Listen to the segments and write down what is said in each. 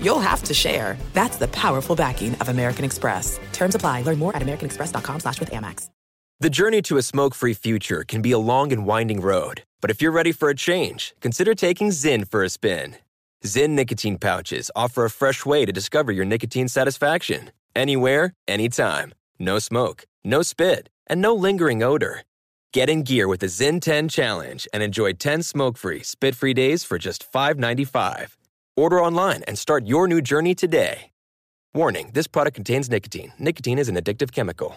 you'll have to share. That's the powerful backing of American Express. Terms apply. Learn more at americanexpress.com slash with Amex. The journey to a smoke-free future can be a long and winding road. But if you're ready for a change, consider taking Zyn for a spin. Zyn nicotine pouches offer a fresh way to discover your nicotine satisfaction. Anywhere, anytime. No smoke, no spit, and no lingering odor. Get in gear with the Zyn 10 Challenge and enjoy 10 smoke-free, spit-free days for just $5.95. Order online and start your new journey today. Warning, this product contains nicotine. Nicotine is an addictive chemical.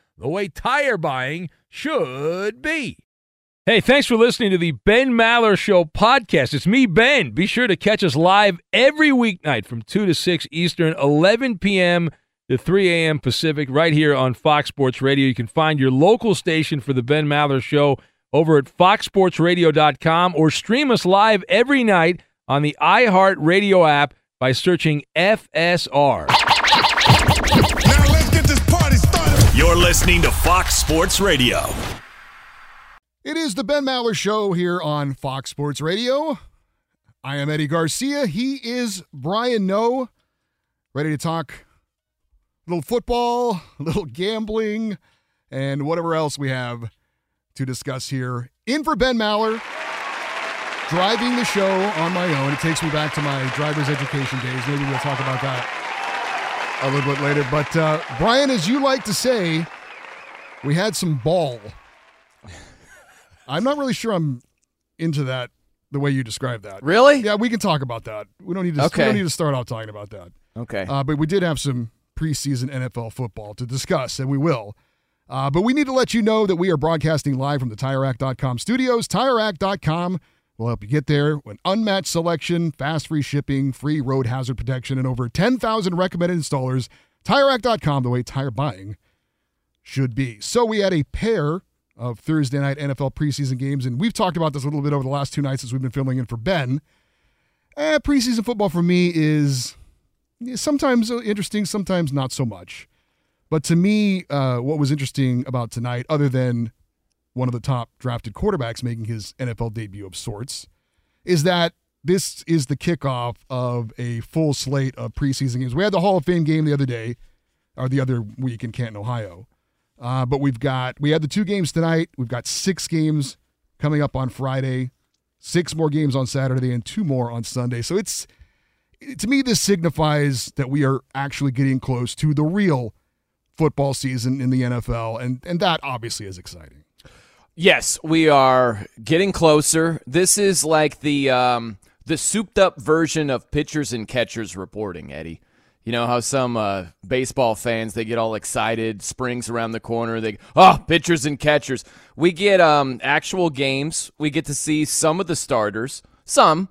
the way tire buying should be. Hey, thanks for listening to the Ben Maller Show podcast. It's me, Ben. Be sure to catch us live every weeknight from 2 to 6 Eastern, 11 p.m. to 3 a.m. Pacific, right here on Fox Sports Radio. You can find your local station for the Ben Maller Show over at foxsportsradio.com or stream us live every night on the iHeartRadio app by searching FSR. You're listening to Fox Sports Radio. It is the Ben Maller Show here on Fox Sports Radio. I am Eddie Garcia. He is Brian Noe. Ready to talk a little football, a little gambling, and whatever else we have to discuss here. In for Ben Maller, driving the show on my own. It takes me back to my driver's education days. Maybe we'll talk about that a little bit later. But uh, Brian, as you like to say, we had some ball. I'm not really sure I'm into that the way you described that. Really? Yeah, we can talk about that. We don't need to. Okay. We don't need to start out talking about that. Okay. Uh, but we did have some preseason NFL football to discuss, and we will. Uh, but we need to let you know that we are broadcasting live from the TireRack.com studios. TireRack.com will help you get there with unmatched selection, fast free shipping, free road hazard protection, and over 10,000 recommended installers. TireRack.com, the way tire buying should be. So we had a pair of Thursday night NFL preseason games, and we've talked about this a little bit over the last two nights as we've been filming in for Ben. Eh, preseason football for me is sometimes interesting, sometimes not so much. But to me, uh, what was interesting about tonight, other than one of the top drafted quarterbacks making his NFL debut of sorts, is that this is the kickoff of a full slate of preseason games. We had the Hall of Fame game the other day, or the other week in Canton, Ohio. Uh, but we've got we had the two games tonight. We've got six games coming up on Friday, six more games on Saturday, and two more on Sunday. So it's to me this signifies that we are actually getting close to the real football season in the NFL, and and that obviously is exciting. Yes, we are getting closer. This is like the um, the souped up version of pitchers and catchers reporting, Eddie. You know how some uh, baseball fans they get all excited, springs around the corner. They oh pitchers and catchers. We get um, actual games. We get to see some of the starters, some.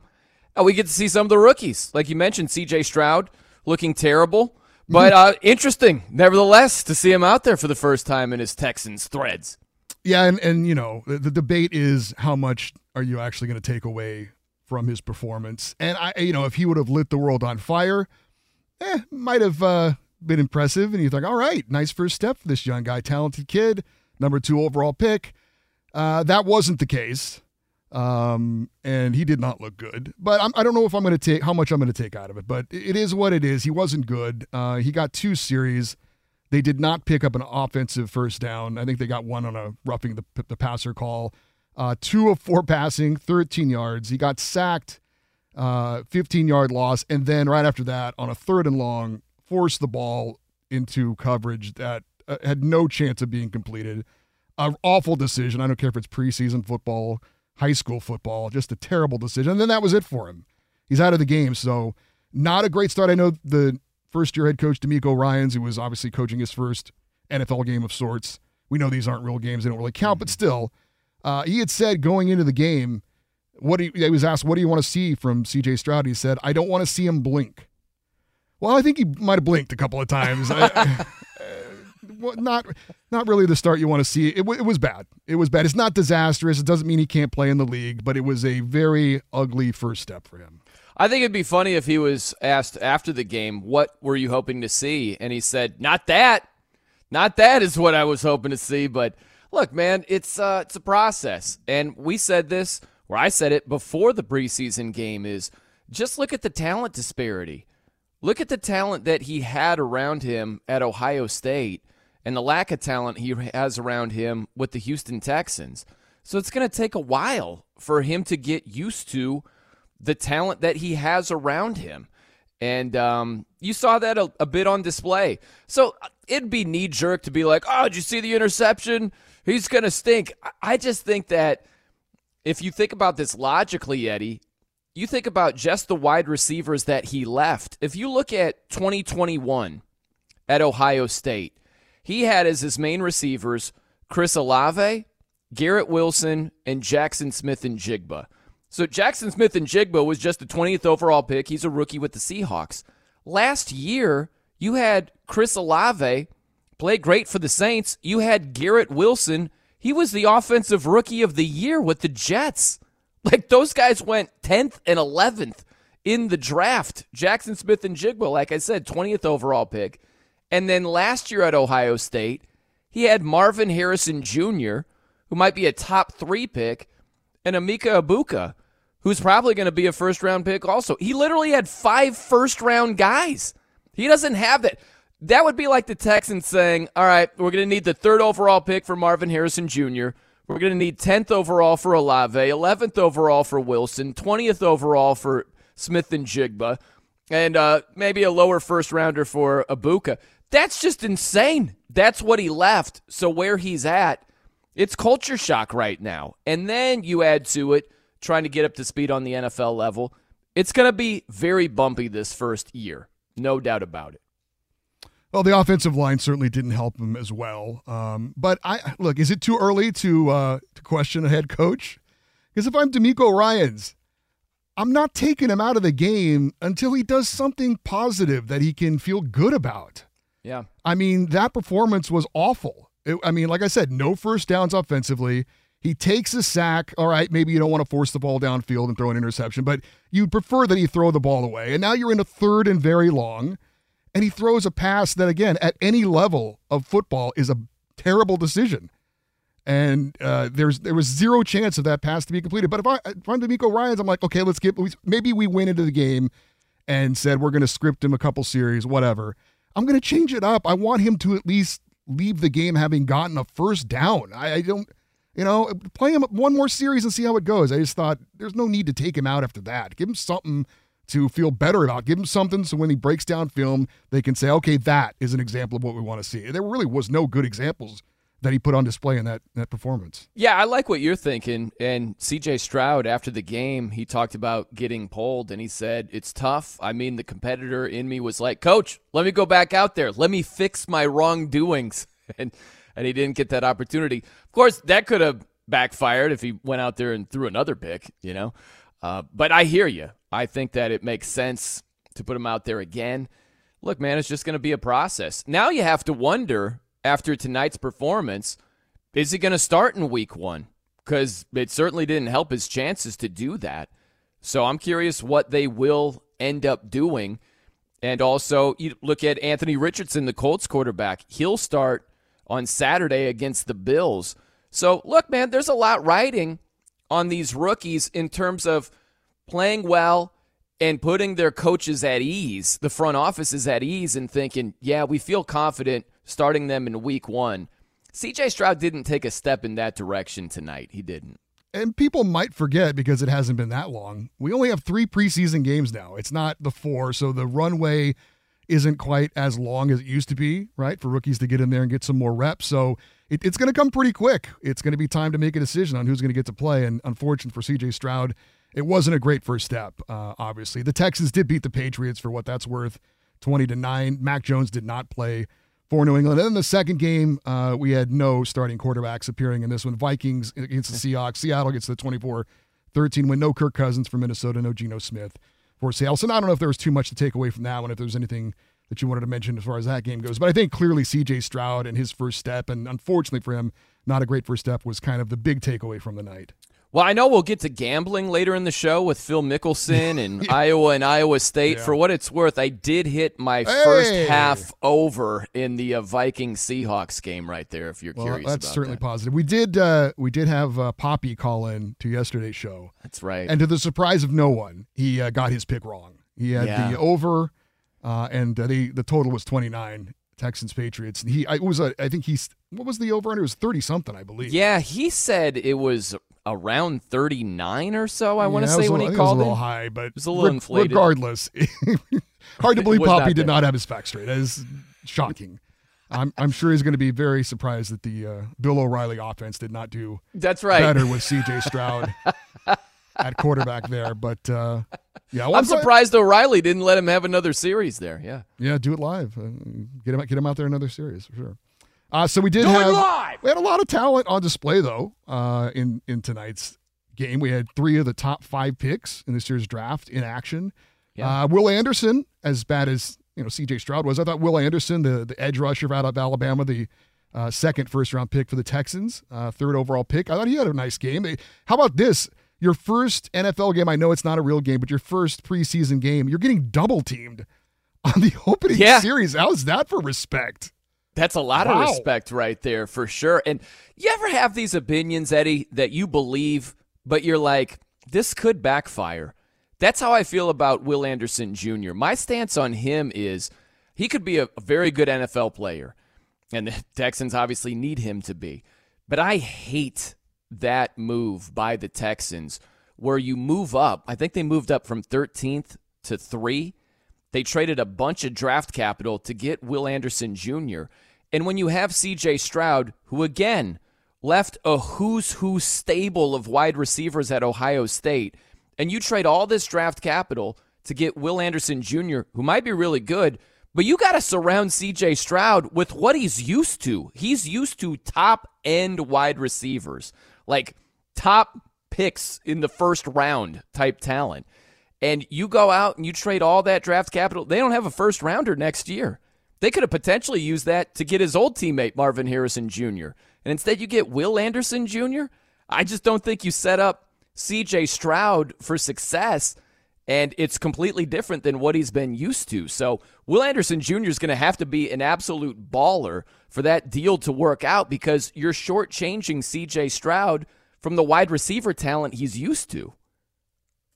Uh, we get to see some of the rookies, like you mentioned, C.J. Stroud looking terrible, but uh, interesting nevertheless to see him out there for the first time in his Texans threads. Yeah, and and you know the, the debate is how much are you actually going to take away from his performance? And I, you know, if he would have lit the world on fire, eh, might have uh, been impressive. And you think, all right, nice first step for this young guy, talented kid. number two overall pick. Uh, that wasn't the case. Um, and he did not look good. But I'm, I do not know if I'm going to take how much I'm going to take out of it. But it is what it is. He wasn't good. Uh, he got two series. They did not pick up an offensive first down. I think they got one on a roughing the, the passer call. Uh, two of four passing, 13 yards. He got sacked, uh, 15 yard loss. And then right after that, on a third and long, forced the ball into coverage that uh, had no chance of being completed. An awful decision. I don't care if it's preseason football high school football. Just a terrible decision. And then that was it for him. He's out of the game. So, not a great start. I know the first year head coach DeMeco Ryans, who was obviously coaching his first NFL game of sorts. We know these aren't real games, they don't really count, but mm-hmm. still, uh, he had said going into the game, what he, he was asked, What do you want to see from CJ Stroud? He said, I don't want to see him blink. Well, I think he might have blinked a couple of times. I, not not really the start you want to see. It, it was bad. It was bad. It's not disastrous. It doesn't mean he can't play in the league, but it was a very ugly first step for him. I think it'd be funny if he was asked after the game, "What were you hoping to see?" and he said, "Not that. Not that is what I was hoping to see." But look, man, it's uh, it's a process, and we said this, or I said it before the preseason game. Is just look at the talent disparity. Look at the talent that he had around him at Ohio State and the lack of talent he has around him with the Houston Texans. So it's going to take a while for him to get used to the talent that he has around him. And um, you saw that a, a, bit on display. So uh, it'd be knee jerk to be like, oh, did you see the interception? He's going to stink. I just think that if you think about this logically, Eddie, you think about just the wide receivers that he left. If you look at 2021 at Ohio State, he had as his main receivers Chris Olave, Garrett Wilson, and Jackson Smith-Njigba. So Jackson Smith-Njigba was just the 20th overall pick. He's a rookie with the Seahawks. Last year, you had Chris Olave play great for the Saints. You had Garrett Wilson. He was the offensive rookie of the year with the Jets. Like those guys went 10th and 11th in the draft. Jackson Smith-Njigba, like I said, 20th overall pick. And then last year at Ohio State, he had Marvin Harrison Jr., who might be a top three pick, and Emeka Egbuka, who's probably going to be a first round pick also. He literally had five first round guys. He doesn't have that. That would be like the Texans saying, all right, we're going to need the third overall pick for Marvin Harrison Jr. We're going to need 10th overall for Olave, 11th overall for Wilson, 20th overall for Smith-Njigba, and uh, maybe a lower first rounder for Egbuka. That's just insane. That's what he left. So where he's at, it's culture shock right now. And then you add to it trying to get up to speed on the NFL level. It's going to be very bumpy this first year. No doubt about it. Well, the offensive line certainly didn't help him as well. Um, but I look, is it too early to uh, to question a head coach? Because if I'm DeMeco Ryans, I'm not taking him out of the game until he does something positive that he can feel good about. Yeah. I mean, that performance was awful. It, I mean, like I said, no first downs offensively. He takes a sack. All right, maybe you don't want to force the ball downfield and throw an interception, but you'd prefer that he throw the ball away. And now you're in a third and very long, and he throws a pass that, again, at any level of football is a terrible decision. And uh, there's there was zero chance of that pass to be completed. But if, I, if I'm DeMeco Ryans, I'm like, okay, let's get maybe we went into the game and said we're going to script him a couple series, whatever. I'm going to change it up. I want him to at least leave the game having gotten a first down. I, I, don't, you know, play him one more series and see how it goes. I just thought there's no need to take him out after that. Give him something to feel better about. Give him something so when he breaks down film, they can say, okay, that is an example of what we want to see. There really was no good examples that he put on display in that that performance. Yeah, I like what you're thinking. And CJ Stroud after the game, he talked about getting pulled and he said, "It's tough. I mean, the competitor in me was like, "Coach, let me go back out there. Let me fix my wrongdoings." And and he didn't get that opportunity. Of course, that could have backfired if he went out there and threw another pick, you know. Uh, but I hear you. I think that it makes sense to put him out there again. Look, man, it's just going to be a process. Now you have to wonder after tonight's performance, is he going to start in week one? Because it certainly didn't help his chances to do that. So I'm curious what they will end up doing. And also, you look at Anthony Richardson, the Colts quarterback. He'll start on Saturday against the Bills. So, look, man, there's a lot riding on these rookies in terms of playing well and putting their coaches at ease, the front offices at ease, and thinking, yeah, we feel confident starting them in week one. CJ Stroud didn't take a step in that direction tonight. He didn't. And people might forget because it hasn't been that long. We only have three preseason games now. It's not the four, so the runway isn't quite as long as it used to be, right? For rookies to get in there and get some more reps. So it, it's going to come pretty quick. It's going to be time to make a decision on who's going to get to play. And unfortunate for CJ Stroud, it wasn't a great first step, uh, obviously. The Texans did beat the Patriots for what that's worth 20 to 9. Mac Jones did not play for New England. And then the second game, uh, we had no starting quarterbacks appearing in this one. Vikings against the Seahawks. Seattle gets the 24 13 win. No Kirk Cousins for Minnesota, no Geno Smith for Seattle. So I don't know if there was too much to take away from that one, if there's anything that you wanted to mention as far as that game goes. But I think clearly CJ Stroud and his first step, and unfortunately for him, not a great first step, was kind of the big takeaway from the night. Well, I know we'll get to gambling later in the show with Phil Mickelson and yeah. Iowa and Iowa State. Yeah. For what it's worth, I did hit my hey. first half over in the uh, Viking Seahawks game right there. If you're well, curious, that's certainly that. positive. We did uh, we did have uh, Poppy call in to yesterday's show. That's right. And to the surprise of no one, he uh, got his pick wrong. He had yeah. the over, uh, and the the total was 29. Texans Patriots. He I, it was a I think he's what was the over under? It was 30 something, I believe. Yeah, he said it was around 39 or so. I yeah, want to say when little, he called it. Was a little high, but it was a little re- inflated. Regardless, hard to believe Poppy did not have his facts straight. That is shocking. I'm I'm sure he's going to be very surprised that the uh, Bill O'Reilly offense did not do that's right better with C.J. Stroud at quarterback there. But uh, yeah, I'm surprised O'Reilly didn't let him have another series there. Yeah, yeah, do it live. Uh, get him get him out there another series for sure. Uh, so we did Do have we had a lot of talent on display though uh, in in tonight's game. We had three of the top five picks in this year's draft in action. Yeah. Uh, Will Anderson, as bad as you know C.J. Stroud was, I thought Will Anderson, the the edge rusher out of Alabama, the uh, second first round pick for the Texans, uh, third overall pick. I thought he had a nice game. How about this? Your first NFL game. I know it's not a real game, but your first preseason game. You're getting double teamed on the opening yeah. series. How's that for respect? That's a lot wow. of respect right there for sure. And you ever have these opinions, Eddie, that you believe, but you're like, this could backfire? That's how I feel about Will Anderson Jr. My stance on him is he could be a, very good NFL player, and the Texans obviously need him to be. But I hate that move by the Texans where you move up. I think they moved up from 13th to 3 they traded a bunch of draft capital to get Will Anderson Jr. And when you have CJ Stroud, who again left a who's who stable of wide receivers at Ohio State, and you trade all this draft capital to get Will Anderson Jr., who might be really good, but you got to surround CJ Stroud with what he's used to. He's used to top end wide receivers, like top picks in the first round type talent and you go out and you trade all that draft capital, they don't have a first rounder next year. They could have potentially used that to get his old teammate Marvin Harrison Jr. And instead you get Will Anderson Jr. I just don't think you set up CJ Stroud for success and it's completely different than what he's been used to. So, Will Anderson Jr. is going to have to be an absolute baller for that deal to work out because you're shortchanging CJ Stroud from the wide receiver talent he's used to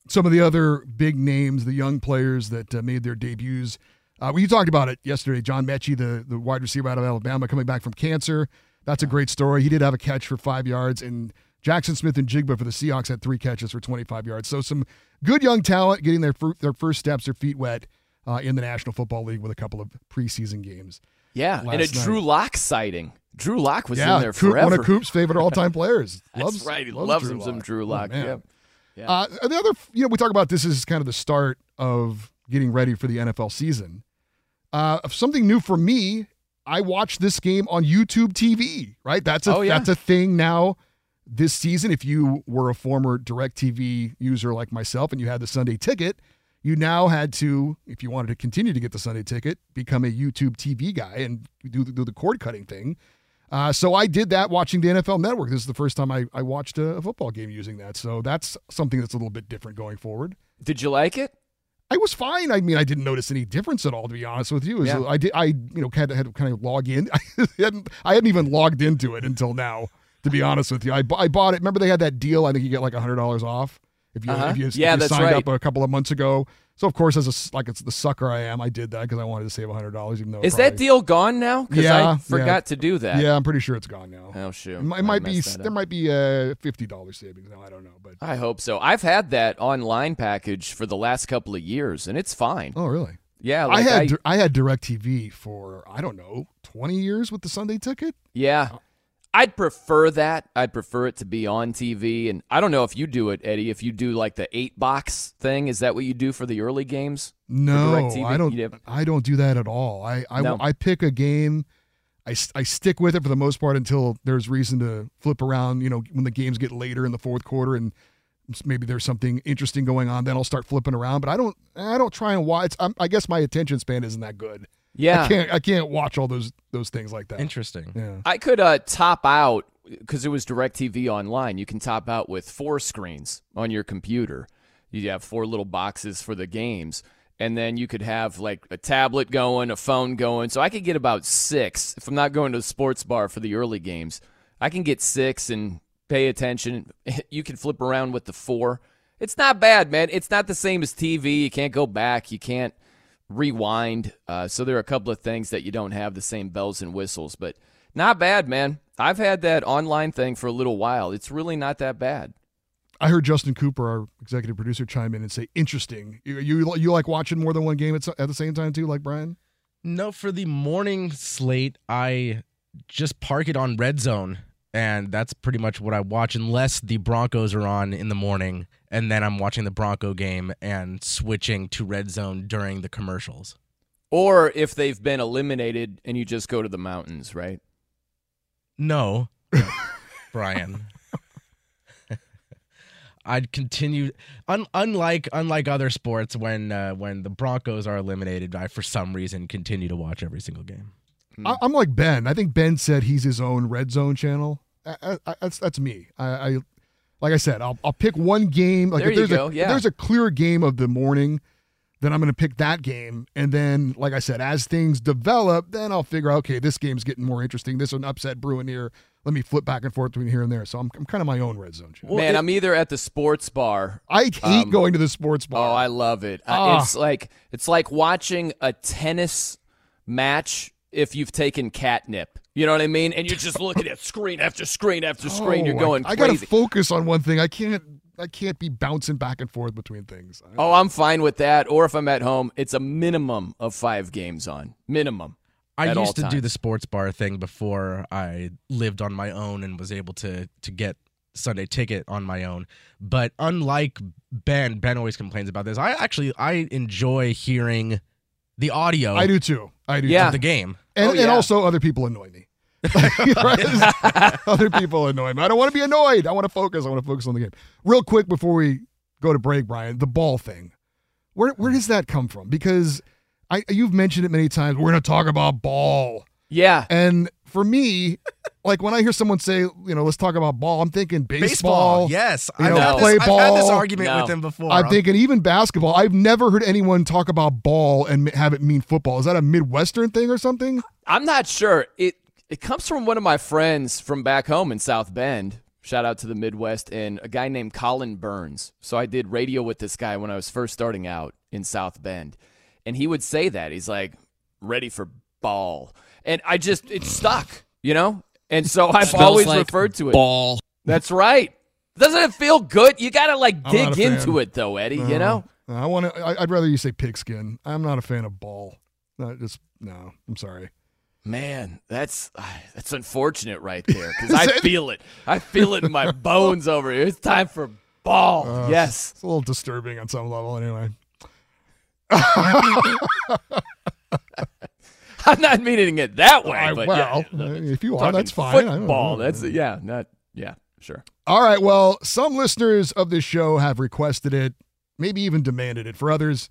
some of the other big names, the young players that uh, made their debuts. Uh, we talked about it yesterday. John Metchie, the, the wide receiver out of Alabama, coming back from cancer. That's a great story. He did have a catch for five yards, and Jackson Smith-Njigba for the Seahawks had three catches for 25 yards. So some good young talent getting their their first steps, their feet wet uh, in the National Football League with a couple of preseason games. Yeah, and a night. Drew Lock sighting. Drew Lock was yeah, in there forever. One of Coop's favorite all-time players. That's loves, right. He loves, loves Drew him some Drew Lock. Oh, yeah. Yeah. Uh, the other, you know, we talk about this is kind of the start of getting ready for the NFL season. Uh, something new for me, I watched this game on YouTube TV. Right, that's a oh, yeah. that's a thing now. This season, if you were a former DirecTV user like myself and you had the Sunday ticket, you now had to, if you wanted to continue to get the Sunday ticket, become a YouTube TV guy and do, do the cord cutting thing. Uh, so I did that watching the NFL Network. This is the first time I, I watched a, a, football game using that. So that's something that's a little bit different going forward. Did you like it? I was fine. I mean, I didn't notice any difference at all, to be honest with you. Yeah. I did. I you know had to, had to kind of log in. I hadn't. I hadn't even logged into it until now. To be honest with you, I, I bought it. Remember they had that deal. I think you get like hundred dollars off if you Uh-huh. if you, if you signed right. up a couple of months ago. So of course, as a like it's the sucker I am, I did that because I wanted to save hundred dollars. Even though Is that deal gone now? Because Yeah, I forgot yeah. to do that. Yeah, I'm pretty sure it's gone now. Oh shoot. It might, might be there up. might be a fifty dollars savings now. I don't know, but I hope so. I've had that online package for the last couple of years, and it's fine. oh really? Yeah, I had I, I had Directv for I don't know twenty years with the Sunday ticket. yeah. Uh, I'd prefer that. I'd prefer it to be on TV, and I don't know if you do it, Eddie. If you do like the eight box thing, is that what you do for the early games? No, I don't. Have- I don't do that at all. I I, No. I pick a game. I, I stick with it for the most part until there's reason to flip around. You know, when the games get later in the fourth quarter and maybe there's something interesting going on, then I'll start flipping around. But I don't. I don't try and watch. I'm, I guess my attention span isn't that good. Yeah, I can't. I can't watch all those those things like that. Interesting. Yeah. I could uh, top out because it was DirecTV online. You can top out with four screens on your computer. You have four little boxes for the games, and then you could have like a tablet going, a phone going. So I could get about six if I'm not going to the sports bar for the early games. I can get six and pay attention. You can flip around with the four. It's not bad, man. It's not the same as TV. You can't go back. You can't rewind. Uh, so there are a couple of things that you don't have the same bells and whistles, but not bad, man. I've had that online thing for a little while. It's really not that bad. I heard Justin Cooper, our executive producer, chime in and say, "Interesting. You you, you like watching more than one game at, at the same time too, like Brian." No, for the morning slate, I just park it on red zone, and that's pretty much what I watch, unless the Broncos are on in the morning, and then I'm watching the Bronco game and switching to red zone during the commercials. Or if they've been eliminated and you just go to the mountains, right? No, Brian. I'd continue. Un, unlike unlike other sports, when uh, when the Broncos are eliminated, I for some reason continue to watch every single game. I, I'm like Ben. I think Ben said he's his own red zone channel. I, I, that's that's me. I, I like I said, I'll I'll pick one game. Like There if you there's go, a if yeah. there's a clear game of the morning, then I'm going to pick that game. And then, like I said, as things develop, then I'll figure out okay, this game's getting more interesting. This one upset brewing here. Let me flip back and forth between here and there. So I'm I'm kind of my own red zone channel. Man, I'm either at the sports bar. I hate Um, going to the sports bar. Oh. I love it. Uh, Ah. It's like it's like watching a tennis match if you've taken catnip. You know what I mean? And you're just looking at screen after screen after screen. You're Oh, going I, I gotta focus on one thing. I can't. I can't be bouncing back and forth between things. Oh, I'm fine with that. Or if I'm at home, it's a minimum of five games on. Minimum. I used to do the sports bar thing before I lived on my own and was able to to get Sunday ticket on my own. But unlike Ben, Ben always complains about this. I actually I enjoy hearing the audio I do too. I do. Yeah. of the game. and, Oh, and also other people annoy me. other people annoy me. I don't want to be annoyed. I want to focus. I want to focus on the game. Real quick before we go to break, Brian, the ball thing. Where where does that come from? Because I you've mentioned it many times. We're going to talk about ball. Yeah. And for me, like when I hear someone say, you know, let's talk about ball, I'm thinking baseball. Yes. you I've, had play this, I've had this ball. argument No. with him before. I'm thinking even basketball. I've never heard anyone talk about ball and have it mean football. Is that a Midwestern thing or something? I'm not sure. It it comes from one of my friends from back home in South Bend. Shout out to the Midwest and a guy named Colin Burns. So I did radio with this guy when I was first starting out in South Bend. And he would say that. He's like, ready for ball. And I just it stuck, you know? And so I've Smells always like referred to it. Ball. That's right. Doesn't it feel good? You gotta like I'm dig not a fan. into it though, Eddie, you know? I want to. I'd rather you say pigskin. I'm not a fan of ball. Not just no. I'm sorry. Man, that's ah, that's unfortunate right there because I feel it. I feel it in my bones over here. It's time for ball. Uh, yes. It's a little disturbing on some level. Anyway. I'm not meaning it that way, I- but well, yeah, if you are, that's fine. Football. That's yeah, not yeah, sure. All right. Well, some listeners of this show have requested it, maybe even demanded it. For others,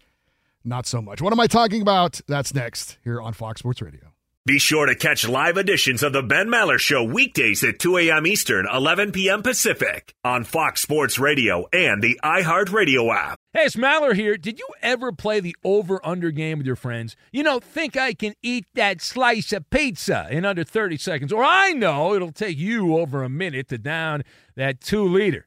not so much. What am I talking about? That's next here on Fox Sports Radio. Be sure to catch live editions of the Ben Maller Show weekdays at 2 a.m. Eastern, 11 p.m. Pacific on Fox Sports Radio and the iHeartRadio app. Hey, it's Maller here. Did you ever play the over under game with your friends? You know, think I can eat that slice of pizza in under 30 seconds, or I know it'll take you over a minute to down that two liter.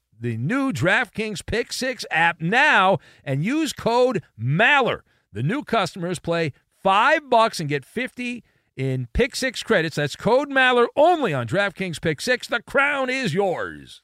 the new DraftKings Pick Six app now and use code MALLER. The new customers play five bucks and get 50 in Pick Six credits. That's code MALLER only on DraftKings Pick Six. The crown is yours.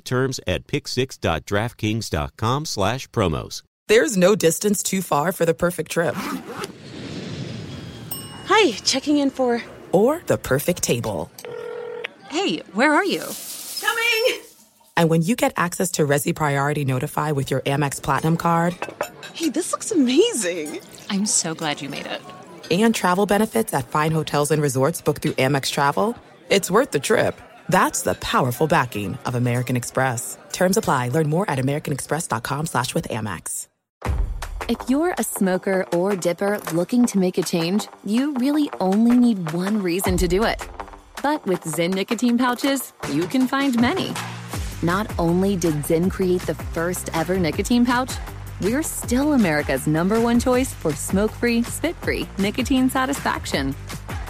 terms at picksix.draftkings.com slash promos. There's no distance too far for the perfect trip. Hi, checking in for. Or the perfect table. Hey, where are you? Coming! And when you get access to Resy Priority Notify with your Amex Platinum card. Hey, this looks amazing! I'm so glad you made it. And travel benefits at fine hotels and resorts booked through Amex Travel. It's worth the trip. That's the powerful backing of American Express. Terms apply. Learn more at americanexpress.com slash with Amex. If you're a smoker or dipper looking to make a change, you really only need one reason to do it. But with Zyn nicotine pouches, you can find many. Not only did Zyn create the first ever nicotine pouch, we're still America's number one choice for smoke-free, spit-free nicotine satisfaction.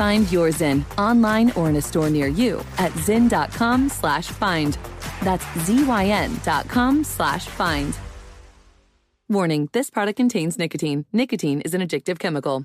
Find your Zyn online or in a store near you at zyn.com slash find. That's Z-Y-N dot com slash find. Warning, this product contains nicotine. Nicotine is an addictive chemical.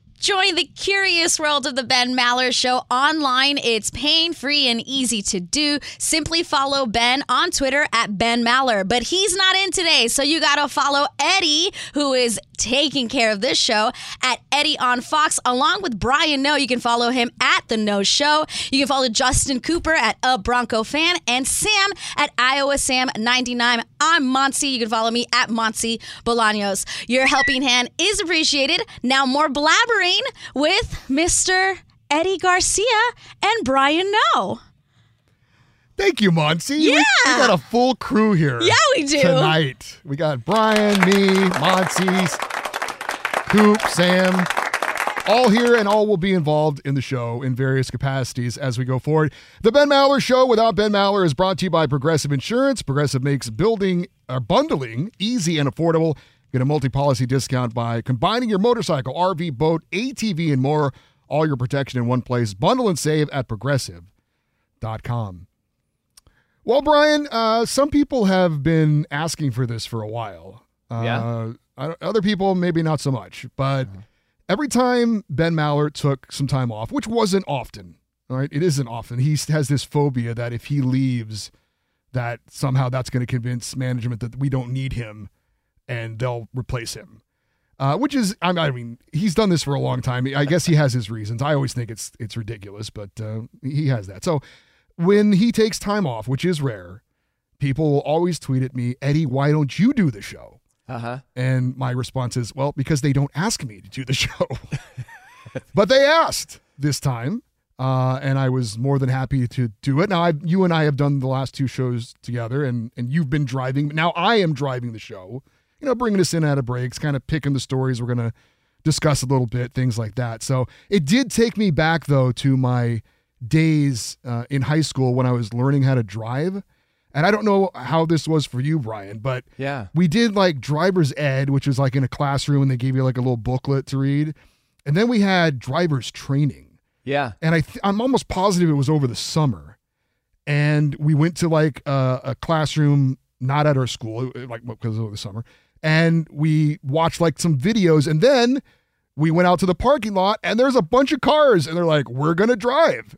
Join the curious world of the Ben Maller Show online. It's pain free and easy to do. Simply follow Ben on Twitter at Ben Maller. But he's not in today, so you got to follow Eddie, who is taking care of this show, at Eddie on Fox, along with Brian Noe. You can follow him at The No Show. You can follow Justin Cooper at A Bronco Fan and Sam at Iowa Sam 99. I'm Monty. You can follow me at Monty Bolaños. Your helping hand is appreciated. Now, more blabbering with Mr. Eddie Garcia and Brian Noe. Thank you, Monty. Yeah. We, we got a full crew here. Yeah, we do. Tonight. We got Brian, me, Monty, Coop, Sam, all here and all will be involved in the show in various capacities as we go forward. The Ben Maller Show without Ben Maller is brought to you by Progressive Insurance. Progressive makes building or bundling easy and affordable. Get a multi-policy discount by combining your motorcycle, RV, boat, ATV, and more. All your protection in one place. Bundle and save at progressive.com. Well, Brian, uh, some people have been asking for this for a while. Uh, Yeah. Other people, maybe not so much. But every time Ben Maller took some time off, which wasn't often, right? It isn't often. He has this phobia that if he leaves, that somehow that's going to convince management that we don't need him, and they'll replace him. Uh, which is, I mean, he's done this for a long time. I guess he has his reasons. I always think it's it's ridiculous, but uh, he has that. So when he takes time off, which is rare, people will always tweet at me, Eddie, why don't you do the show? Uh huh. And my response is, well, because they don't ask me to do the show. but they asked this time. Uh, and I was more than happy to do it. Now, I, you and I have done the last two shows together, and and you've been driving. Now I am driving the show. You know, bringing us in out of breaks, kind of picking the stories we're gonna discuss a little bit, things like that. So it did take me back though to my days uh, in high school when I was learning how to drive. And I don't know how this was for you, Brian, but Yeah. we did like driver's ed, which was like in a classroom and they gave you like a little booklet to read. And then we had driver's training. Yeah. And I th- I'm almost positive it was over the summer. And we went to like a, a classroom not at our school, like because it was over the summer. And we watched like some videos and then we went out to the parking lot and there's a bunch of cars and they're like, we're going to drive.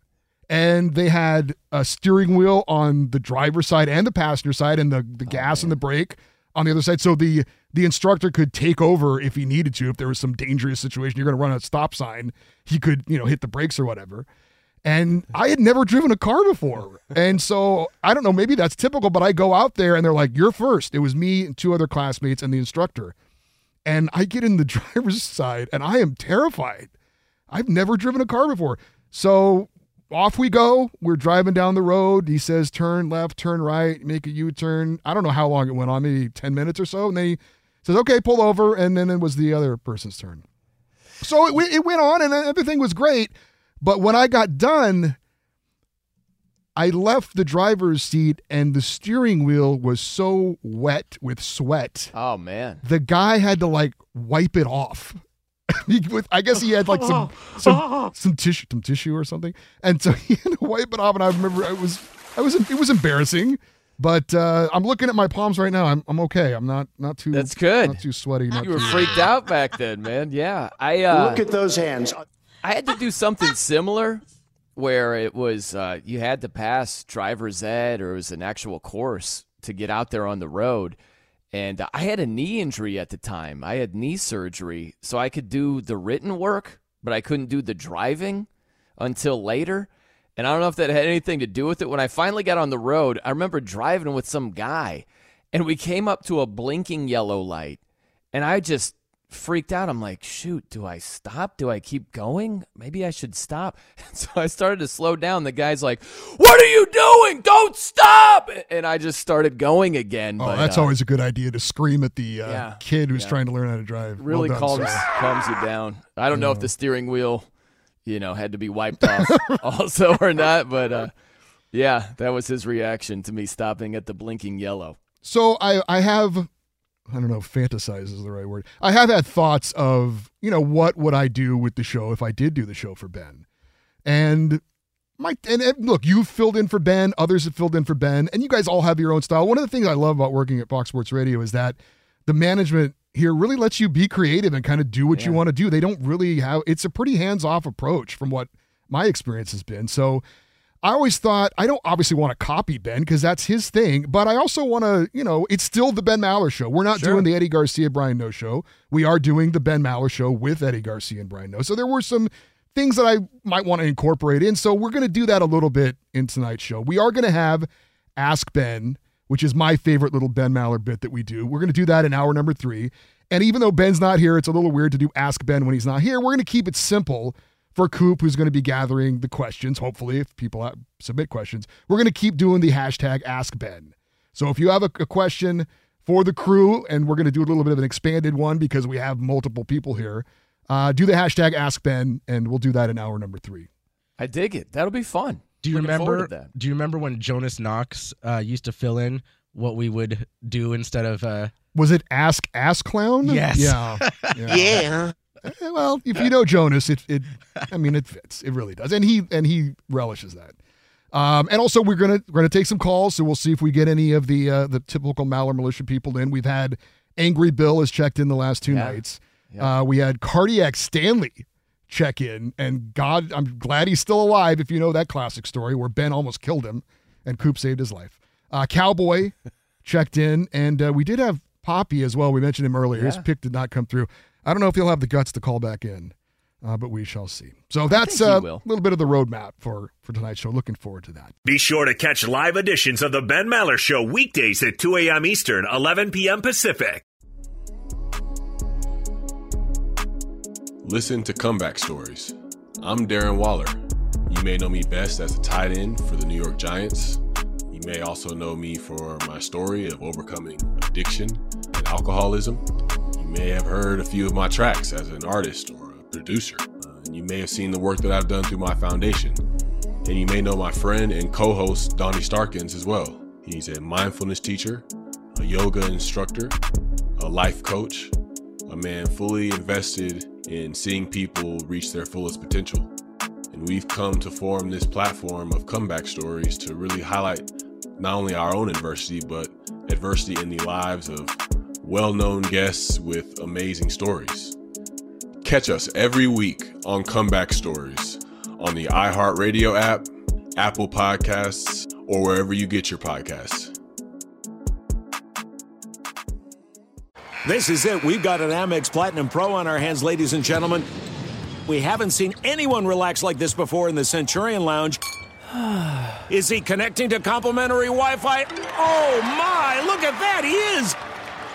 And they had a steering wheel on the driver's side and the passenger side and the, the oh, gas and the brake on the other side. So the the instructor could take over if he needed to. If there was some dangerous situation, you're going to run a stop sign, he could, you know, hit the brakes or whatever. And I had never driven a car before. And so I don't know, maybe that's typical, but I go out there and they're like, you're first. It was me and two other classmates and the instructor. And I get in the driver's side and I am terrified. I've never driven a car before. So off we go. We're driving down the road. He says, turn left, turn right, make a U turn. I don't know how long it went on, maybe 10 minutes or so. And then he says, okay, pull over. And then it was the other person's turn. So it, it went on and everything was great. But when I got done, I left the driver's seat and the steering wheel was so wet with sweat. Oh man. The guy had to like wipe it off. With- I guess he had like some some some tissue some tissue or something. And so he had to wipe it off and I remember it was I was it was embarrassing. But uh, I'm looking at my palms right now. I'm I'm okay. I'm not not too That's good. Not too sweaty. Not You were freaked out back then, man. Yeah. I uh, Look at those hands. I had to do something similar where it was uh, you had to pass driver's ed or it was an actual course to get out there on the road. And I had a knee injury at the time. I had knee surgery, so I could do the written work, but I couldn't do the driving until later. And I don't know if that had anything to do with it. When I finally got on the road, I remember driving with some guy, and we came up to a blinking yellow light, and I just freaked out. I'm like, shoot, do I stop? Do I keep going? Maybe I should stop. So I started to slow down. The guy's like, What are you doing? Don't stop! And I just started going again. Oh, but, that's uh, always a good idea to scream at the uh, Yeah, kid who's yeah. trying to learn how to drive. Well really done, calms sir. calms you down. I don't know if the steering wheel, you know, had to be wiped off also or not, but uh, yeah, that was his reaction to me stopping at the blinking yellow. So I I have I don't know if fantasize is the right word. I have had thoughts of, you know, what would I do with the show if I did do the show for Ben? And my and, and look, you've filled in for Ben, others have filled in for Ben, and you guys all have your own style. One of the things I love about working at Fox Sports Radio is that the management here really lets you be creative and kind of do what you want to do. They don't really have it's a pretty hands-off approach from what my experience has been. So I always thought I don't obviously want to copy Ben because that's his thing, but I also want to, you know, it's still the Ben Maller show. We're not Sure. doing the Eddie Garcia Brian Noe show. We are doing the Ben Maller show with Eddie Garcia and Brian Noe. So there were some things that I might want to incorporate in. So we're going to do that a little bit in tonight's show. We are going to have Ask Ben, which is my favorite little Ben Maller bit that we do. We're going to do that in hour number three. And even though Ben's not here, it's a little weird to do Ask Ben when he's not here. We're going to keep it simple for Coop, who's going to be gathering the questions. Hopefully, if people submit questions, we're going to keep doing the hashtag Ask Ben. So if you have a, a question for the crew, and we're going to do a little bit of an expanded one because we have multiple people here, uh, do the hashtag Ask Ben, and we'll do that in hour number three. I dig it. That'll be fun. Do you Looking remember? that. Do you remember when Jonas Knox uh, used to fill in what we would do instead of? Uh, Was it Ask Ask Clown? Yes. Yeah. Yeah. Eh, Well, if you know Jonas, it it I mean it fits. It really does. And he and he relishes that. Um, and also we're gonna we're gonna take some calls, so we'll see if we get any of the uh, the typical Maller militia people in. We've had Angry Bill has checked in the last two Yeah. nights. Uh, we had Cardiac Stanley check in, and God, I'm glad he's still alive. If you know that classic story where Ben almost killed him, and Coop saved his life. Uh, Cowboy checked in, and uh, we did have Poppy as well. We mentioned him earlier. His pick did not come through. I don't know if he'll have the guts to call back in, uh, but we shall see. So that's think he uh, a little bit of the roadmap for for tonight's show. Looking forward to that. Be sure to catch live editions of the Ben Maller Show weekdays at 2 a.m. Eastern, 11 p.m. Pacific. Listen to comeback stories. I'm Darren Waller. You may know me best as a tight end for the New York Giants. You may also know me for my story of overcoming addiction and alcoholism. You may have heard a few of my tracks as an artist or a producer. Uh, and you may have seen the work that I've done through my foundation. And you may know my friend and co host, Donnie Starkins, as well. He's a mindfulness teacher, a yoga instructor, a life coach, a man fully invested in seeing people reach their fullest potential. And we've come to form this platform of comeback stories to really highlight not only our own adversity, but adversity in the lives of well known guests with amazing stories. Catch us every week on Comeback Stories on the iHeartRadio app, Apple Podcasts, or wherever you get your podcasts. This is it. We've got an Amex Platinum Pro on our hands, ladies and gentlemen. We haven't seen anyone relax like this before in the Centurion Lounge. Is he connecting to complimentary Wi Fi? Oh my, look at that! He is!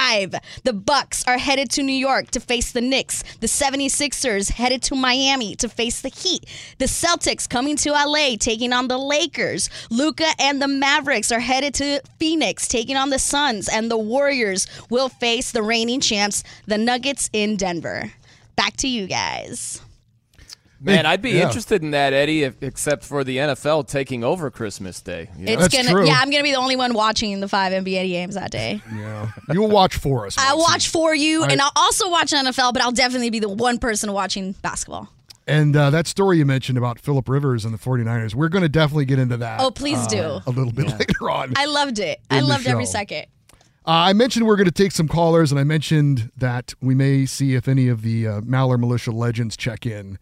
Five. The Bucks are headed to New York to face the Knicks. The 76ers headed to Miami to face the Heat. The Celtics coming to LA taking on the Lakers. Luka and the Mavericks are headed to Phoenix taking on the Suns. And the Warriors will face the reigning champs, the Nuggets in Denver. Back to you guys. Man, I'd be Yeah. interested in that, Eddie, if, except for the NFL taking over Christmas Day. you know? It's gonna yeah, I'm gonna be the only one watching the five NBA games that day. Yeah. You'll watch for us. I'll watch for you, All and. I'll also watch NFL, but I'll definitely be the one person watching basketball. And uh, that story you mentioned about Philip Rivers and the 49ers, we're going to definitely get into that. Oh, please uh, do. A little bit later on. I loved it. I loved every second. Uh, I mentioned we're going to take some callers, and I mentioned that we may see if any of the uh, Maller Militia legends check in.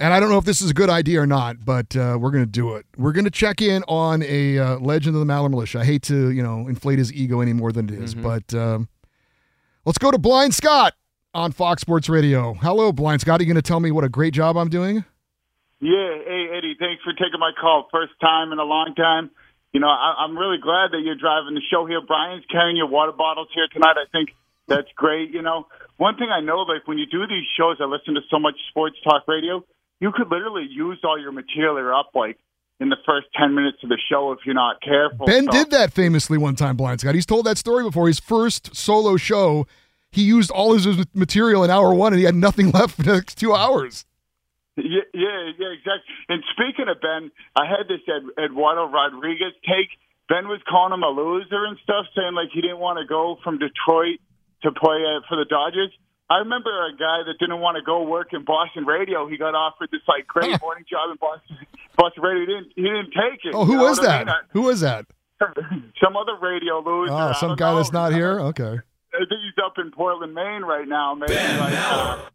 And I don't know if this is a good idea or not, but uh, we're going to do it. We're going to check in on a uh, legend of the Maller Militia. I hate to, you know, inflate his ego any more than it is, but um, let's go to Blind Scott on Fox Sports Radio. Hello, Blind Scott. Are you going to tell me what a great job I'm doing? Yeah, hey Eddie, thanks for taking my call. First time in a long time. You know, I, I'm really glad that you're driving the show here. Brian's carrying your water bottles here tonight. I think that's great. You know, one thing I know, like when you do these shows, I listen to so much sports talk radio. You could literally use all your material you're up like in the first ten minutes of the show if you're not careful. Ben So- did that famously one time, Blind Scott. He's told that story before. His first solo show, he used all his material in hour one, and he had nothing left for the next two hours. Yeah, yeah, yeah, exactly. And speaking of Ben, I had this Ed, Eduardo Rodriguez take. Ben was calling him a loser and stuff, saying like he didn't want to go from Detroit to play uh, for the Dodgers. I remember a guy that didn't want to go work in Boston radio. He got offered this like great morning job in Boston, Boston radio. He didn't. He didn't take it. Oh, who was what I that? mean? Who was that? Some other radio loser. Oh, some guy know. that's not here. Okay. I think he's up in Portland, Maine right now. Maybe like, uh,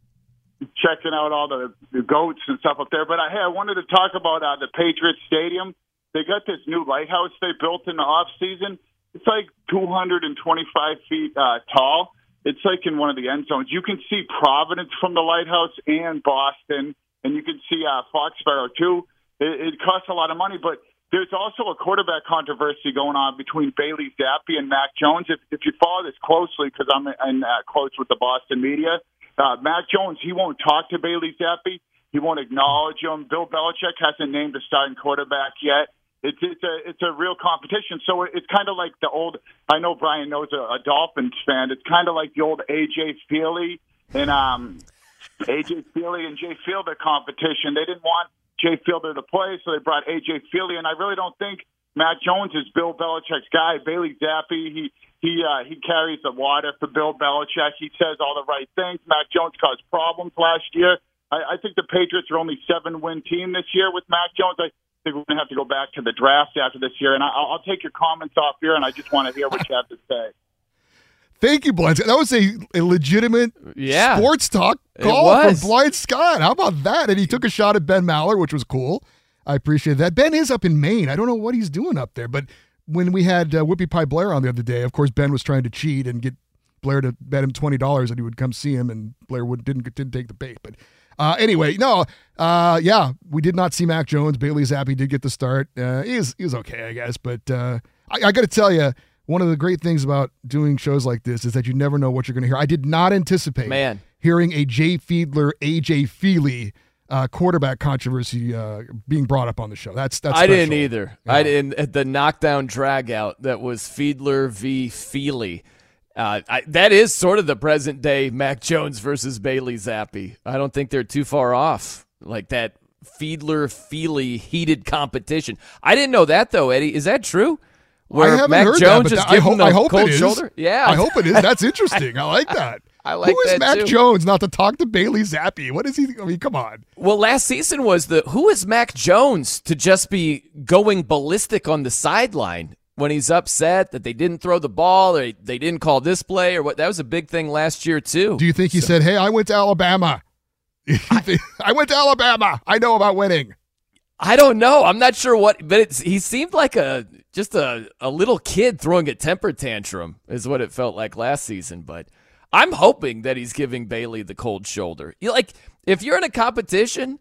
checking out all the, the goats and stuff up there. But I, hey, I wanted to talk about uh, the Patriots Stadium. They got this new lighthouse they built in the off season. It's like 225 feet uh, tall. It's like in one of the end zones. You can see Providence from the lighthouse and Boston, and you can see uh, Foxborough too. It, it costs a lot of money, but there's also a quarterback controversy going on between Bailey Zappe and Mac Jones. If, if you follow this closely, because I'm in uh, close with the Boston media, uh, Mac Jones he won't talk to Bailey Zappe. He won't acknowledge him. Bill Belichick hasn't named a starting quarterback yet. It's it's a it's a real competition. So it's kind of like the old. I know Brian knows a, a Dolphins fan. It's kind of like the old AJ Feeley and um AJ Feeley and Jay Fiedler competition. They didn't want Jay Fiedler to play, so they brought AJ Feeley. And I really don't think Matt Jones is Bill Belichick's guy. Bailey Zappe, he he uh, he carries the water for Bill Belichick. He says all the right things. Matt Jones caused problems last year. I, I think the Patriots are only seven win team this year with Mac Jones. I think we're going to have to go back to the draft after this year. And I, I'll I'll take your comments off here, and I just want to hear what you have to say. Thank you, Blind Scott. That was a, a legitimate Yeah. sports talk call was. from Blind Scott. How about that? And he took a shot at Ben Maller, which was cool. I appreciate that. Ben is up in Maine. I don't know what he's doing up there, but when we had uh, Whoopi Pie Blair on the other day, of course, Ben was trying to cheat and get Blair to bet him twenty dollars that he would come see him, and Blair would didn't didn't take the bait. But uh, anyway, no, uh, yeah, we did not see Mac Jones. Bailey Zappe did get the start. Uh, he was he was okay, I guess. But uh, I, I got to tell you, one of the great things about doing shows like this is that you never know what you're going to hear. I did not anticipate Man. hearing a Jay Fiedler, AJ Feeley uh, quarterback controversy uh, being brought up on the show. That's that's I didn't special. either. I didn't. The knockdown drag out that was Fiedler v. Feeley. Uh, I, that is sort of the present day Mac Jones versus Bailey Zappe. I don't think they're too far off. Like that Fiedler Feeley heated competition. I didn't know that though, Eddie. Is that true? Where I haven't Mac heard Jones that, but that- I give hope, him the I hope cold it is. shoulder? Yeah, I hope it is. That's interesting. I like that. I like Who is Mac too. Jones not to talk to Bailey Zappe? What is he? I mean, come on. Well, last season was the who is Mac Jones to just be going ballistic on the sideline when he's upset that they didn't throw the ball or they didn't call this play or what? That was a big thing last year too. Do you think he said, "Hey, I went to Alabama. I went to Alabama. I know about winning." I don't know. I'm not sure what, but it's, he seemed like a just a, a little kid throwing a temper tantrum is what it felt like last season. But I'm hoping that he's giving Bailey the cold shoulder. You like if you're in a competition,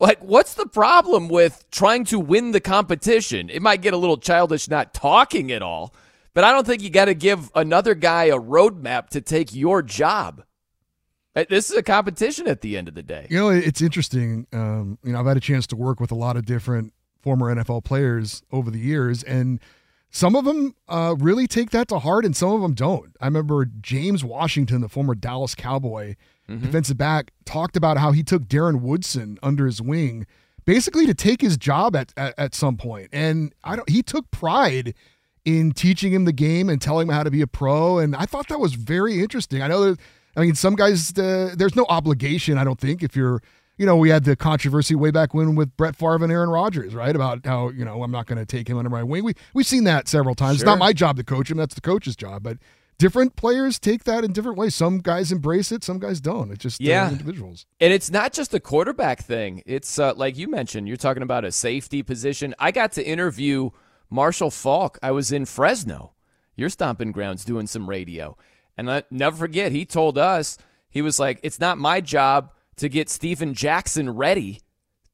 like what's the problem with trying to win the competition? It might get a little childish not talking at all, but I don't think you got to give another guy a roadmap to take your job. Uh, This is a competition at the end of the day. You know, it's interesting. Um, you know, I've had a chance to work with a lot of different former NFL players over the years, and some of them uh, really take that to heart, and some of them don't. I remember James Washington, the former Dallas Cowboy. Mhm. defensive back, talked about how he took Darren Woodson under his wing, basically to take his job at at, at some point. And I don't. He took pride in teaching him the game and telling him how to be a pro. And I thought that was very interesting. I know that. I mean, some guys. Uh, there's no obligation. I don't think if you're. You know, we had the controversy way back when with Brett Favre and Aaron Rodgers, right? About how you know I'm not going to take him under my wing. We we've seen that several times. It's not my job to coach him; that's the coach's job. But different players take that in different ways. Some guys embrace it, some guys don't. It's just Yeah. individuals. And it's not just a quarterback thing. It's uh, like you mentioned, you're talking about a safety position. I got to interview Marshall Faulk. I was in Fresno, your stomping grounds, doing some radio. And I never forget, he told us, he was like, it's not my job to get Steven Jackson ready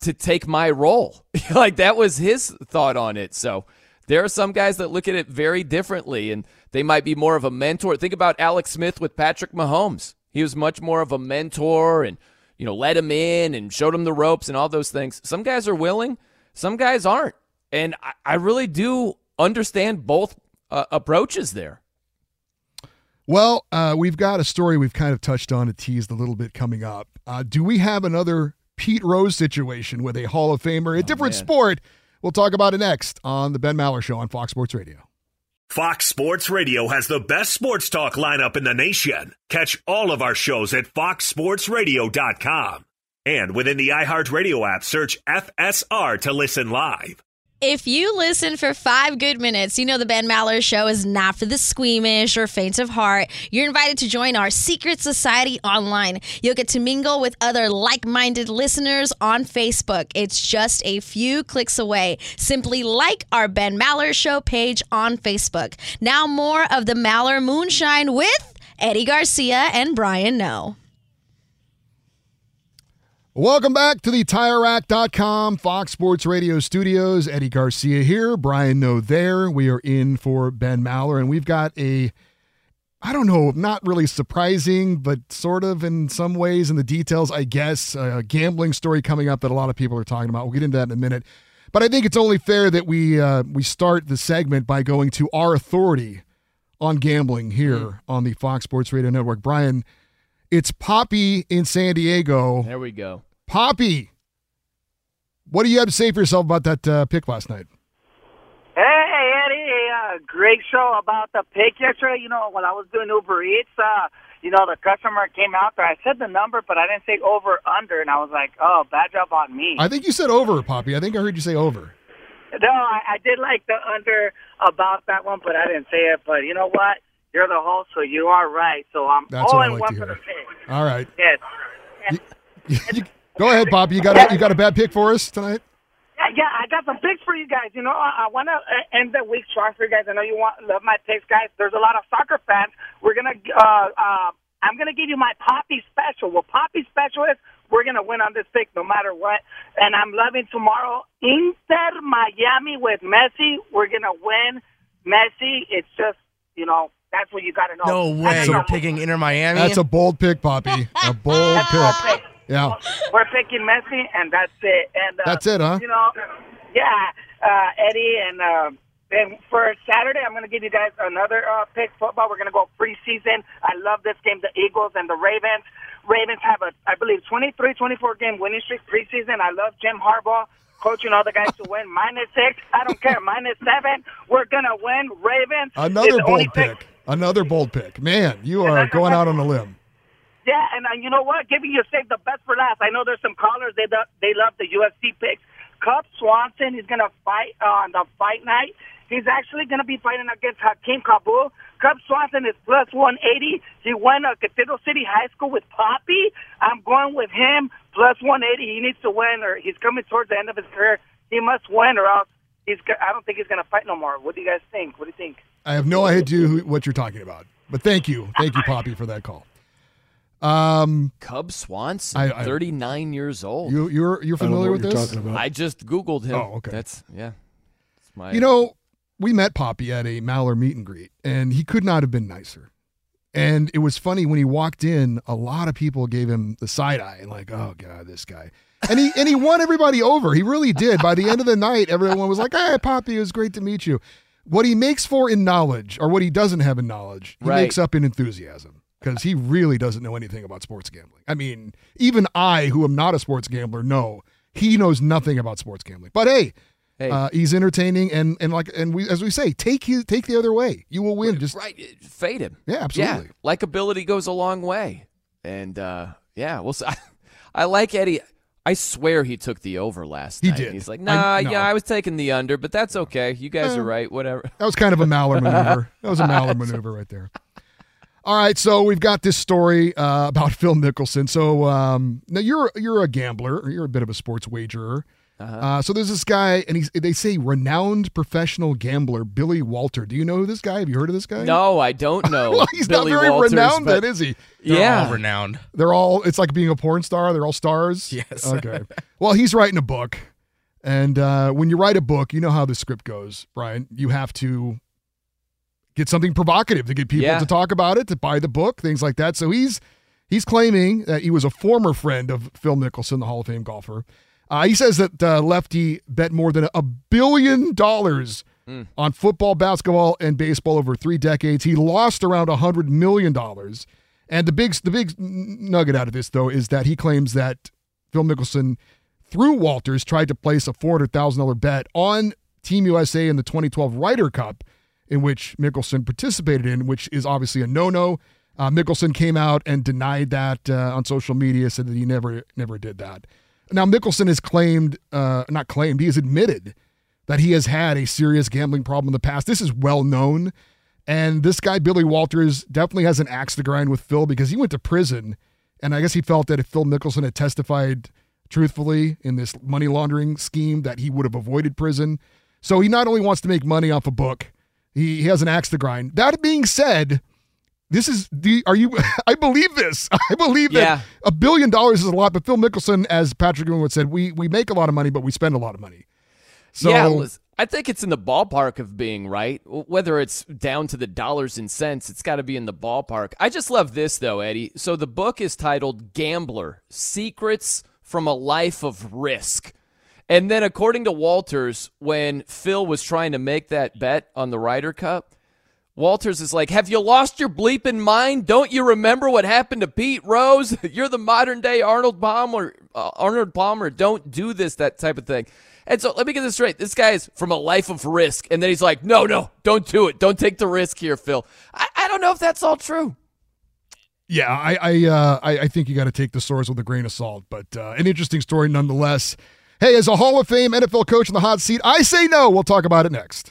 to take my role. like that was his thought on it. So there are some guys that look at it very differently and they might be more of a mentor. Think about Alex Smith with Patrick Mahomes. He was much more of a mentor and you know, let him in and showed him the ropes and all those things. Some guys are willing, some guys aren't. And I, I really do understand both uh, approaches there. Well, uh, we've got a story we've kind of touched on and teased a little bit coming up. Uh, do we have another Pete Rose situation with a Hall of Famer, a different man. sport? We'll talk about it next on the Ben Maller Show on Fox Sports Radio. Fox Sports Radio has the best sports talk lineup in the nation. Catch all of our shows at foxsportsradio.com. And within the iHeartRadio app, search FSR to listen live. If you listen for five good minutes, you know the Ben Maller Show is not for the squeamish or faint of heart. You're invited to join our secret society online. You'll get to mingle with other like minded listeners on Facebook. It's just a few clicks away. Simply like our Ben Maller Show page on Facebook. Now, more of the Maller Moonshine with Eddie Garcia and Brian Noe. Welcome back to the TireRack.com Fox Sports Radio studios. Eddie Garcia here, Brian Noe there. We are in for Ben Maller, and we've got a, I don't know, not really surprising, but sort of in some ways in the details, I guess, a gambling story coming up that a lot of people are talking about. We'll get into that in a minute. But I think it's only fair that we uh, we start the segment by going to our authority on gambling here on the Fox Sports Radio Network. Brian, it's Poppy in San Diego. There we go. Poppy, what do you have to say for yourself about that uh, pick last night? Hey, Eddie, uh, great show about the pick yesterday. You know, when I was doing Uber Eats, uh, you know, the customer came out there. I said the number, but I didn't say over under, and I was like, oh, bad job on me. I think you said over, Poppy. I think I heard you say over. No, I, I did like the under about that one, but I didn't say it. But you know what? You're the host, so you are right. So I'm That's all what I in like one to for the hear. pick. All right. Yes. Go ahead, Poppy. You got a, you got a bad pick for us tonight? Yeah, yeah, I got some picks for you guys. You know, I, I want to end the week strong for you guys. I know you want love my picks, guys. There's a lot of soccer fans. We're gonna, uh, uh, I'm gonna give you my Poppy special. What Poppy special is, we're gonna win on this pick no matter what. And I'm loving tomorrow Inter Miami with Messi. We're gonna win. Messi. It's just, you know, that's what you got to know. No way. You're picking Inter Miami. That's a bold pick, Poppy. A bold pick. Yeah. We're picking Messi, and that's it. And uh, That's it, huh? You know, yeah, uh, Eddie, and uh, then for Saturday, I'm going to give you guys another uh, pick football. We're going to go preseason. I love this game, the Eagles and the Ravens. Ravens have a, I believe, 23, 24 game winning streak preseason. I love Jim Harbaugh. Coaching all the guys to win. Minus six. I don't care. Minus seven. We're going to win. Ravens. Another the only bold pick. Another bold pick. Man, you are going out on a limb. Yeah, and uh, you know what? Giving you save the best for last. I know there's some callers they do- they love the UFC picks. Cub Swanson is gonna fight uh, on the fight night. He's actually gonna be fighting against Hakeem Kabul. Cub Swanson is plus 180. He went to Cathedral City High School with Poppy. I'm going with him plus 180. He needs to win, or he's coming towards the end of his career. He must win, or else he's. I don't think he's gonna fight no more. What do you guys think? What do you think? I have no idea who, what you're talking about, but thank you, thank you, Poppy, for that call. Um, Cub Swanson, I- I- 39 years old. you you're you're familiar with this? I just Googled him. Oh, okay. That's, yeah. It's my, You know, we met Poppy at a Maller meet and greet, and he could not have been nicer. And it was funny when he walked in, a lot of people gave him the side eye and like, oh god, this guy. And he and he won everybody over. He really did. By the end of the night, everyone was like, "Hey, Poppy, it was great to meet you." What he makes for in knowledge, or what he doesn't have in knowledge, he Right. makes up in enthusiasm. because he really doesn't know anything about sports gambling. I mean, even I, who am not a sports gambler, know he knows nothing about sports gambling. But hey, Hey. Uh, he's entertaining and and like and we as we say, take his take the other way. You will win. Just right, fade him. Yeah, absolutely. Yeah, likability goes a long way, and uh, yeah, we'll. I, I like Eddie. I swear he took the over last He night. did. He's like, I- nah, no. yeah, I was taking the under, but that's okay. You guys Eh. are right. Whatever. That was kind of a Maller maneuver. That was a Maller maneuver right there. All right, so we've got this story uh, about Phil Mickelson. So um, now you're you're a gambler, or you're a bit of a sports wagerer. Uh-huh. Uh, so there's this guy, and he's they say renowned professional gambler Billy Walter. Do you know this guy? Have you heard of this guy? No, I don't know. well, he's Billy not very Walters, renowned, but- then, is he? They're yeah, all renowned. They're all. It's like being a porn star. They're all stars. Yes. Okay. well, he's writing a book, and uh, when you write a book, you know how the script goes, Brian. You have to get something provocative to get people Yeah. to talk about it, to buy the book, things like that. So he's he's claiming that he was a former friend of Phil Mickelson, the Hall of Fame golfer. Uh, he says that uh, Lefty bet more than a billion dollars Mm. on football, basketball, and baseball over three decades. He lost around a hundred million dollars. And the big the big nugget out of this though is that he claims that Phil Mickelson, through Walters, tried to place a four hundred thousand dollar bet on Team USA in the 2012 Ryder Cup, in which Mickelson participated in, which is obviously a no no. Uh, Mickelson came out and denied that uh, on social media, said that he never never did that. Now Mickelson has claimed, uh, not claimed, he has admitted that he has had a serious gambling problem in the past. This is well known. And this guy, Billy Walters, definitely has an axe to grind with Phil because he went to prison. And I guess he felt that if Phil Mickelson had testified truthfully in this money laundering scheme, that he would have avoided prison. So he not only wants to make money off a book, he, he has an axe to grind. That being said, this is the are you I believe this. I believe Yeah. that a billion dollars is a lot, but Phil Mickelson, as Patrick Greenwood said, we we make a lot of money, but we spend a lot of money. So yeah, I think it's in the ballpark of being right. Whether it's down to the dollars and cents, it's got to be in the ballpark. I just love this though, Eddie. So the book is titled "Gambler: Secrets from a Life of Risk." And then, according to Walters, when Phil was trying to make that bet on the Ryder Cup, Walters is like, Have you lost your bleeping mind? Don't you remember what happened to Pete Rose? You're the modern day Arnold Palmer. Uh, Arnold Palmer. Don't do this, that type of thing. And so let me get this straight. This guy is from a life of risk. And then he's like, No, no, don't do it. Don't take the risk here, Phil. I, I don't know if that's all true. Yeah, I I uh, I, I think you got to take the stories with a grain of salt, but uh, an interesting story nonetheless. Hey, as a Hall of Fame NFL coach in the hot seat, I say no. We'll talk about it next.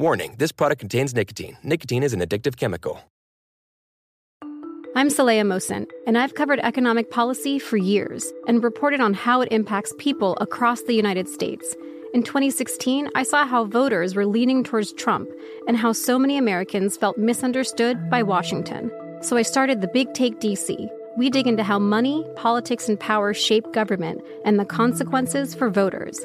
Warning this product contains nicotine. Nicotine is an addictive chemical. I'm Saleha Mohsin, and I've covered economic policy for years and reported on how it impacts people across the United States. In 2016, I saw how voters were leaning towards Trump and how so many Americans felt misunderstood by Washington. So I started the Big Take DC. We dig into how money, politics, and power shape government and the consequences for voters.